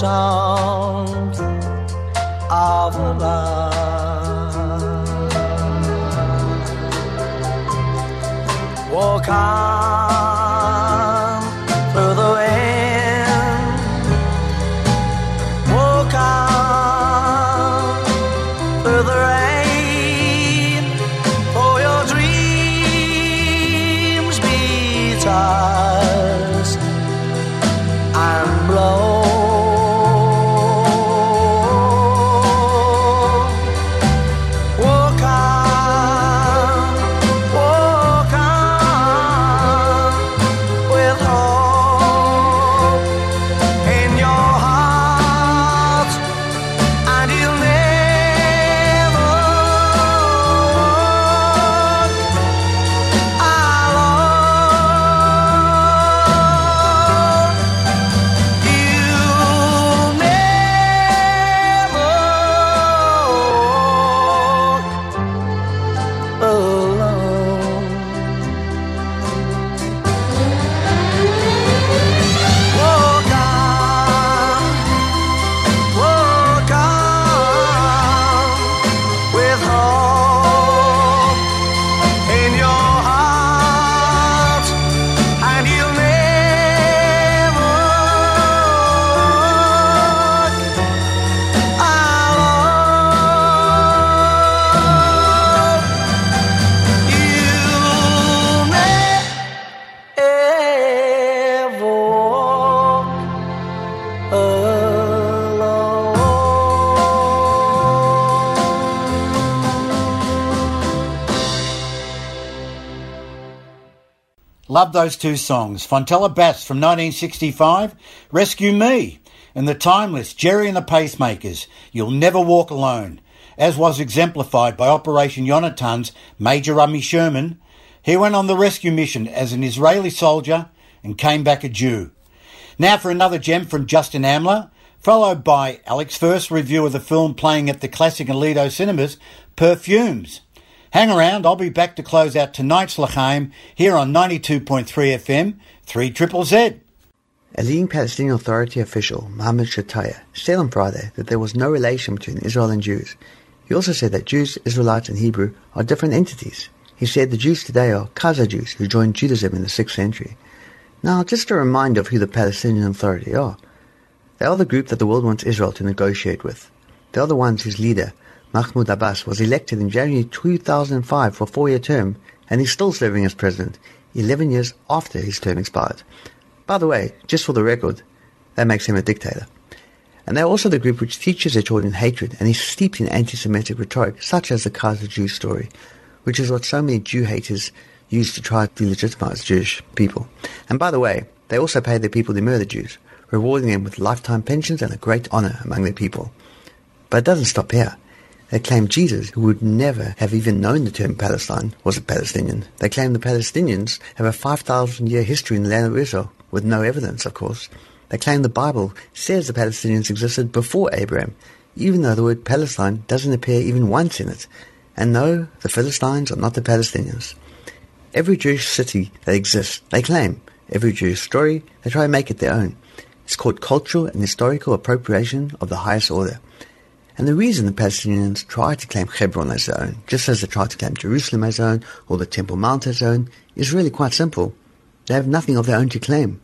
sound of love. Walk on Love those two songs. Fontella Bass from 1965, Rescue Me, and the timeless Gerry and the Pacemakers, You'll Never Walk Alone, as was exemplified by Operation Yonatan's Major Rami Sherman. He went on the rescue mission as an Israeli soldier and came back a Jew. Now for another gem from Justin Amler, followed by Alex First review of the film playing at the classic and Lido cinemas, Perfumes. Hang around, I'll be back to close out tonight's L'chaim here on 92.3 FM, 3 Triple Z. A leading Palestinian Authority official, Mohammed Shtayyeh, said on Friday that there was no relation between Israel and Jews. He also said that Jews, Israelites, and Hebrew are different entities. He said the Jews today are Khazar Jews who joined Judaism in the 6th century. Now, just a reminder of who the Palestinian Authority are. They are the group that the world wants Israel to negotiate with. They are the ones whose leader, Mahmoud Abbas, was elected in January 2005 for a four-year term, and he's still serving as president, 11 years after his term expired. By the way, just for the record, that makes him a dictator. And they're also the group which teaches their children hatred and is steeped in anti-Semitic rhetoric, such as the Khazar Jew story, which is what so many Jew haters use to try to delegitimize Jewish people. And by the way, they also pay their people to murder Jews, rewarding them with lifetime pensions and a great honor among their people. But it doesn't stop here. They claim Jesus, who would never have even known the term Palestine, was a Palestinian. They claim the Palestinians have a 5,000 year history in the land of Israel, with no evidence, of course. They claim the Bible says the Palestinians existed before Abraham, even though the word Palestine doesn't appear even once in it. And no, the Philistines are not the Palestinians. Every Jewish city that exists, they claim. Every Jewish story, they try to make it their own. It's called cultural and historical appropriation of the highest order. And the reason the Palestinians try to claim Hebron as their own, just as they try to claim Jerusalem as their own or the Temple Mount as their own, is really quite simple. They have nothing of their own to claim.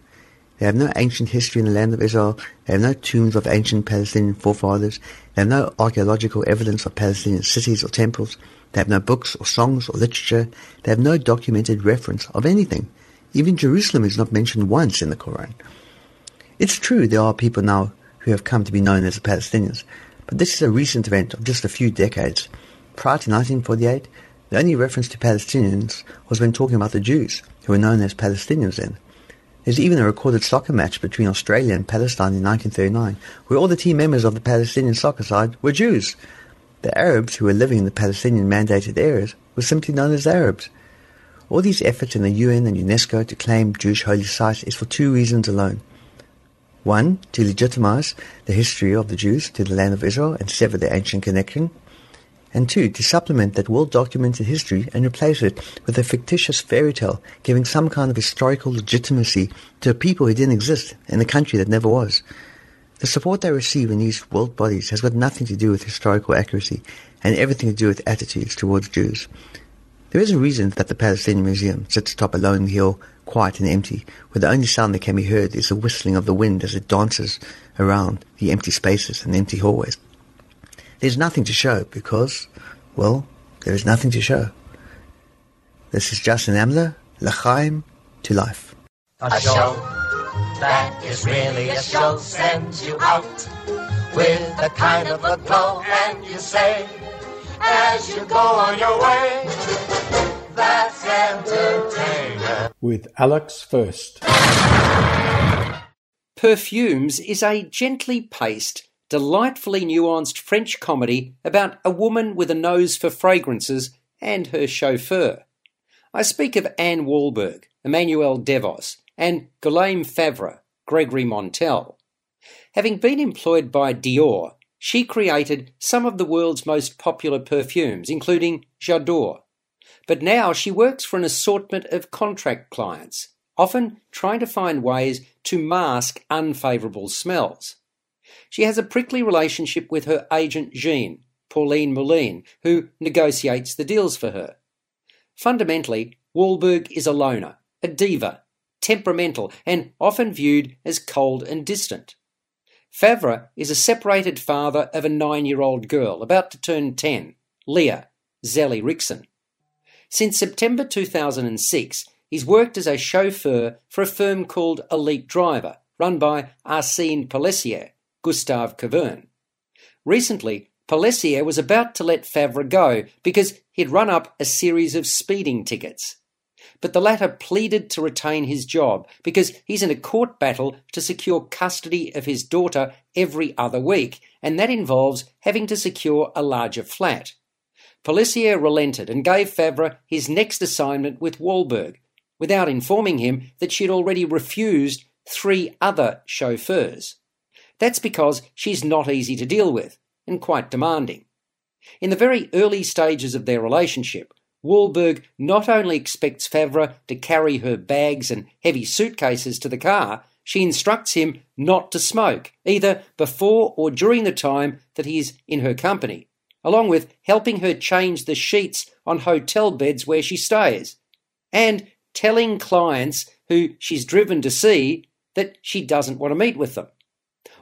They have no ancient history in the land of Israel. They have no tombs of ancient Palestinian forefathers. They have no archaeological evidence of Palestinian cities or temples. They have no books or songs or literature. They have no documented reference of anything. Even Jerusalem is not mentioned once in the Quran. It's true there are people now who have come to be known as the Palestinians, but this is a recent event of just a few decades. Prior to 1948, the only reference to Palestinians was when talking about the Jews, who were known as Palestinians then. There's even a recorded soccer match between Australia and Palestine in 1939, where all the team members of the Palestinian soccer side were Jews. The Arabs who were living in the Palestinian mandated areas were simply known as Arabs. All these efforts in the UN and UNESCO to claim Jewish holy sites is for two reasons alone. One, to legitimize the history of the Jews to the land of Israel and sever their ancient connection and two, to supplement that well-documented history and replace it with a fictitious fairy tale giving some kind of historical legitimacy to a people who didn't exist in a country that never was. The support they receive in these world bodies has got nothing to do with historical accuracy and everything to do with attitudes towards Jews. There is a reason that the Palestinian Museum sits atop a lonely hill, quiet and empty, where the only sound that can be heard is the whistling of the wind as it dances around the empty spaces and empty hallways. There's nothing to show because, well, there is nothing to show. This is Justin Amler, L'chaim to life. A show that is really a show sends you out with a kind of a glow and you say as you go on your way that's entertainment. With Alex First. Perfumes is a gently paced, delightfully nuanced French comedy about a woman with a nose for fragrances and her chauffeur. I speak of Anne Wahlberg, Emmanuelle Devos, and Guillaume Favre, Gregory Montel. Having been employed by Dior, she created some of the world's most popular perfumes, including J'adore. But now she works for an assortment of contract clients, often trying to find ways to mask unfavourable smells. She has a prickly relationship with her agent Jean, Pauline Moulin, who negotiates the deals for her. Fundamentally, Wahlberg is a loner, a diva, temperamental, and often viewed as cold and distant. Favre is a separated father of a nine year old girl about to turn 10, Leah, Zélie Rixhon. Since September 2006, he's worked as a chauffeur for a firm called Elite Driver, run by Arsène Pelissier, Gustave Kervern. Recently, Pelissier was about to let Favre go because he'd run up a series of speeding tickets. But the latter pleaded to retain his job because he's in a court battle to secure custody of his daughter every other week, and that involves having to secure a larger flat. Pelissier relented and gave Favre his next assignment with Wahlberg, without informing him that she'd already refused three other chauffeurs. That's because she's not easy to deal with and quite demanding. In the very early stages of their relationship, Wahlberg not only expects Favre to carry her bags and heavy suitcases to the car, she instructs him not to smoke, either before or during the time that he is in her company, along with helping her change the sheets on hotel beds where she stays, and telling clients who she's driven to see that she doesn't want to meet with them.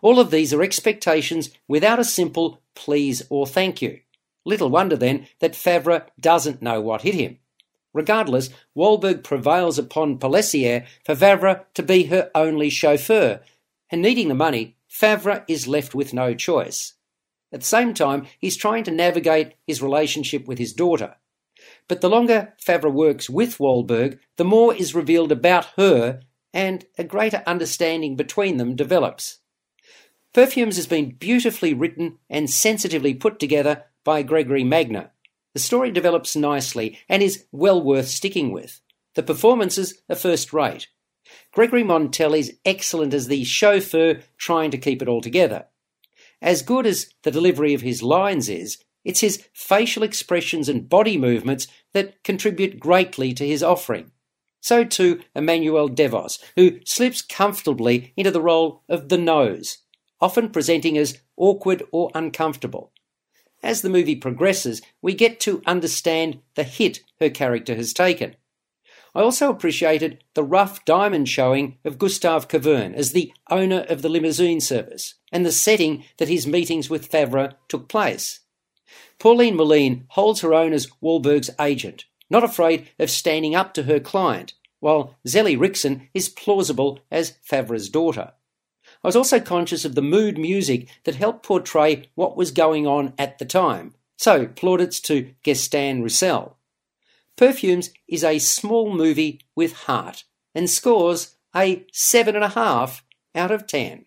All of these are expectations without a simple please or thank you. Little wonder then that Favre doesn't know what hit him. Regardless, Wahlberg prevails upon Pelissier for Favre to be her only chauffeur, and needing the money, Favre is left with no choice. At the same time, he's trying to navigate his relationship with his daughter. But the longer Favre works with Wahlberg, the more is revealed about her, and a greater understanding between them develops. Perfumes has been beautifully written and sensitively put together by Gregory Magne, the story develops nicely and is well worth sticking with. The performances are first rate. Gregory Montel is excellent as the chauffeur trying to keep it all together. As good as the delivery of his lines is, it's his facial expressions and body movements that contribute greatly to his offering. So too Emmanuelle Devos, who slips comfortably into the role of the nose, often presenting as awkward or uncomfortable as the movie progresses, we get to understand the hit her character has taken. I also appreciated the rough diamond showing of Gustave Kervern as the owner of the limousine service and the setting that his meetings with Favre took place. Pauline Moline holds her own as Wahlberg's agent, not afraid of standing up to her client, while Zélie Rixhon is plausible as Favre's daughter. I was also conscious of the mood music that helped portray what was going on at the time. So, plaudits to Gaston Roussel. Perfumes is a small movie with heart and scores a 7.5 out of 10.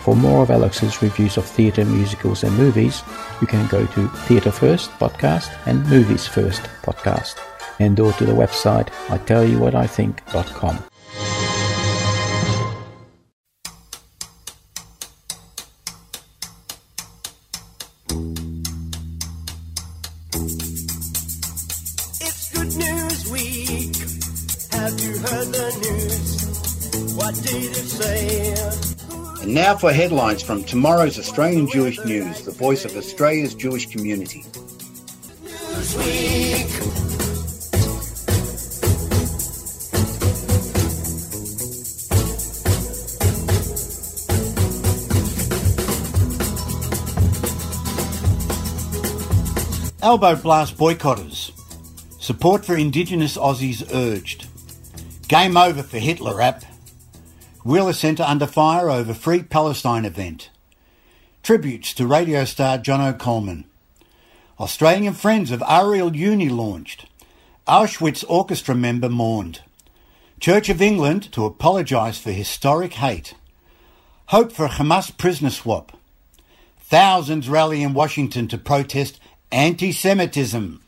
For more of Alex's reviews of theatre, musicals, and movies, you can go to Theatre First podcast and Movies First podcast, and or to the website I tell you what I think.com. And now for headlines from tomorrow's Australian Jewish News, the voice of Australia's Jewish community. Elbow blast boycotters. Support for Indigenous Aussies urged. Game over for Hitler app. Wheeler Centre under fire over Free Palestine event. Tributes to radio star John Coleman. Australian Friends of Ariel Uni launched. Auschwitz orchestra member mourned. Church of England to apologise for historic hate. Hope for Hamas prisoner swap. Thousands rally in Washington to protest anti Semitism.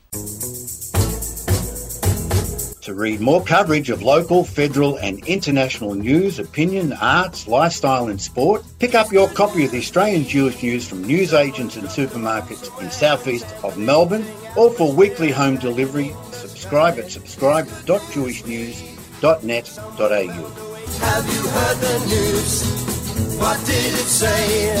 To read more coverage of local, federal, and international news, opinion, arts, lifestyle, and sport, pick up your copy of the Australian Jewish News from newsagents and supermarkets in southeast of Melbourne, or for weekly home delivery, subscribe at subscribe.jewishnews.net.au. Have you heard the news? What did it say?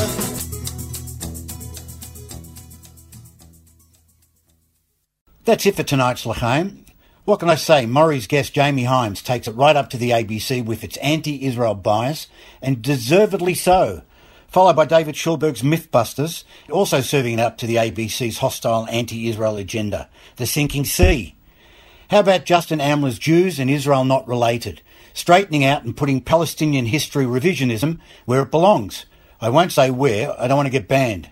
That's it for tonight's L'chaim. What can I say? Morry's guest Jamie Hyams takes it right up to the ABC with its anti-Israel bias, and deservedly so. Followed by David Schulberg's Mythbusters, also serving it up to the ABC's hostile anti-Israel agenda, The Sinking Sea. How about Justin Amler's Jews and Israel Not Related, straightening out and putting Palestinian history revisionism where it belongs? I won't say where, I don't want to get banned.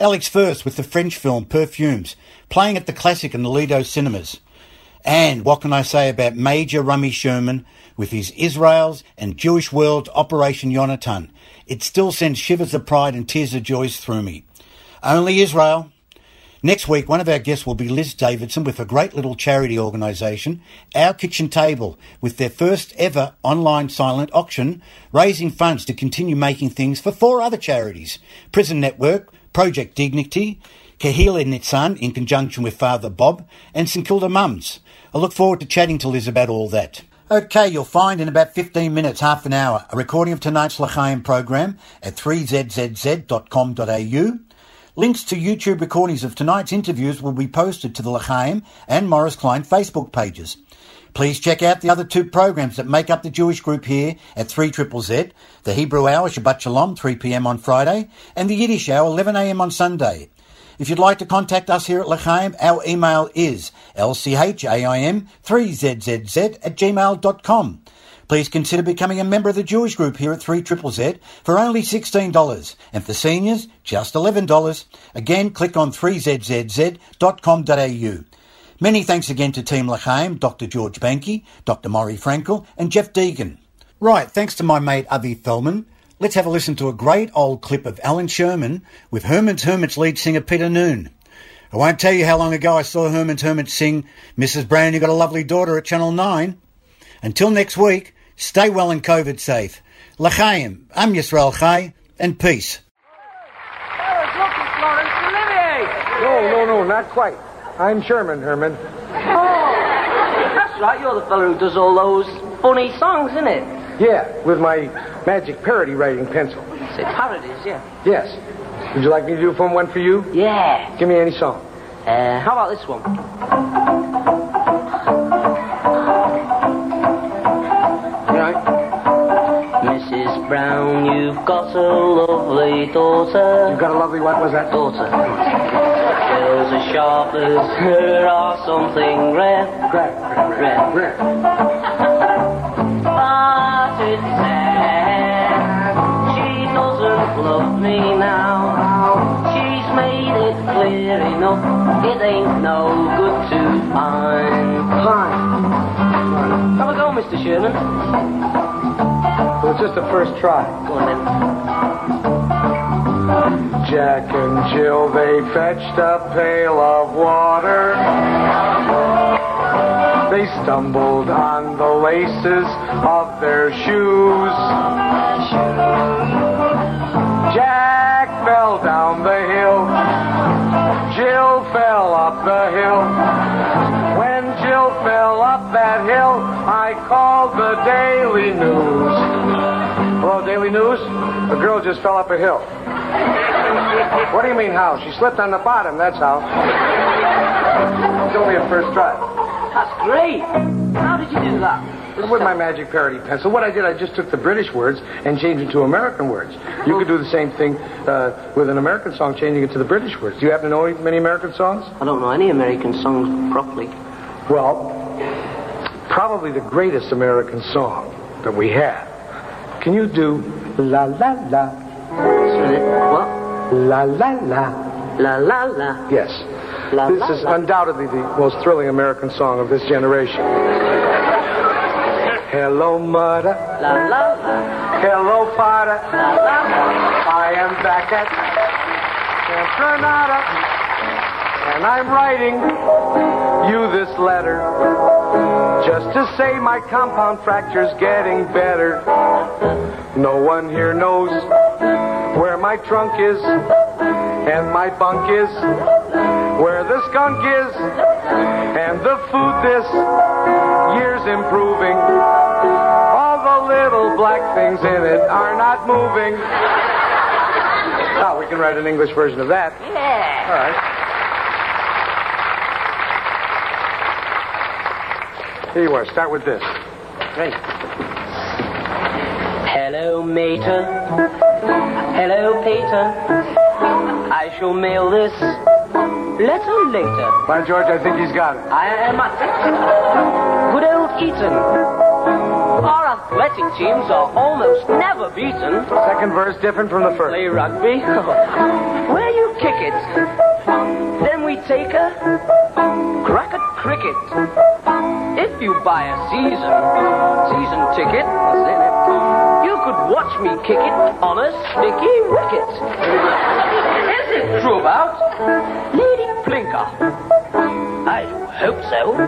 Alex First with the French film Perfumes, playing at the Classic and the Lido cinemas. And what can I say about Major Rami Sherman with his Israel's and Jewish World Operation Yonatan? It still sends shivers of pride and tears of joy through me. Only Israel. Next week, one of our guests will be Liz Davidson with a great little charity organisation, Our Kitchen Table, with their first ever online silent auction, raising funds to continue making things for four other charities Prison Network, Project Dignity, Kehila Nitzan in conjunction with Father Bob, and St Kilda Mums. I look forward to chatting to Liz about all that. Okay, you'll find in about 15 minutes, half an hour, a recording of tonight's L'chaim program at 3zzz.com.au. Links to YouTube recordings of tonight's interviews will be posted to the L'chaim and Morris Klein Facebook pages. Please check out the other two programs that make up the Jewish group here at 3 Z, the Hebrew Hour, Shabbat Shalom, 3pm on Friday, and the Yiddish Hour, 11am on Sunday. If you'd like to contact us here at L'chaim, our email is lchaim3zzz at gmail.com. Please consider becoming a member of the Jewish group here at 3 Z for only $16 and for seniors, just $11. Again, click on 3zzz.com.au. Many thanks again to Team L'chaim, Dr. George Banky, Dr. Morry Frenkel, and Jeff Deegan. Right, thanks to my mate Avi Feldman. Let's have a listen to a great old clip of Allan Sherman with Herman's Hermits lead singer Peter Noone. I won't tell you how long ago I saw Herman's Hermits sing Mrs. Brown, You Got a Lovely Daughter at Channel 9. Until next week, stay well and COVID safe. L'chaim, I'm Yisrael Chai, and peace. No, no, no, not quite. I'm Sherman, Herman. Oh, that's right. You're the fellow who does all those funny songs, isn't it? Yeah, with my magic parody writing pencil. Say parodies, yeah. Yes. Would you like me to do from one for you? Yeah. Give me any song. Uh, how about this one? Know, Mrs. Brown, you've got a lovely daughter. You've got a lovely what was that? Daughter. Girls as sharp as her are something rare. Rare. Rare. Rare. But love me now. She's made it clear enough. It ain't no good to find. Fine. Have a go, Mr. Sherman. Well, it's just a first try. Go on then. Jack and Jill, they fetched a pail of water. They stumbled on the laces of their shoes. The hill. When Jill fell up that hill, I called the Daily News. Hello, Daily News? The girl just fell up a hill. What do you mean how? She slipped on the bottom, that's how. It's only a first try. That's great. How did you do that? With my magic parody pencil, what I did, I just took the British words and changed them to American words. You could do the same thing uh, with an American song, changing it to the British words. Do you happen to know many American songs? I don't know any American songs properly. Well, probably the greatest American song that we have. Can you do la la la? What? La la la. La la la. Yes. La, this la, is la. undoubtedly the most thrilling American song of this generation. Hello, mother. La la la. Hello, father. La la la. I am back at Granada, and I'm writing you this letter just to say my compound fracture's getting better. No one here knows where my trunk is and my bunk is, where the skunk is, and the food this year's improving. All the little black things in it are not moving. Now we can write an English version of that. Yeah. All right. Here you are. Start with this. Great. Hello, Mater. Hello, Peter. I shall mail this letter later. By George, I think he's got it. I am it. Good old Eton. Our athletic teams are almost never beaten. Second verse different from the first. Play rugby. <laughs> Where you kick it. Then we take a crack at cricket. If you buy a season season ticket, you could watch me kick it on a sticky wicket. Is it true about Lady Blinker? I hope so.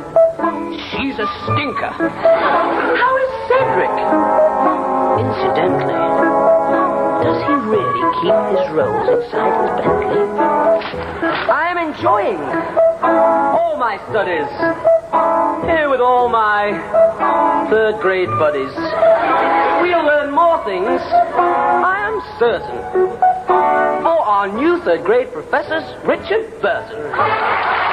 She's a stinker. How is Cedric? Incidentally, does he really keep his rolls inside his Bentley? I am enjoying all my studies. Here with all my third grade buddies. We'll more things, I am certain. For our new third grade professors, Richard Burton.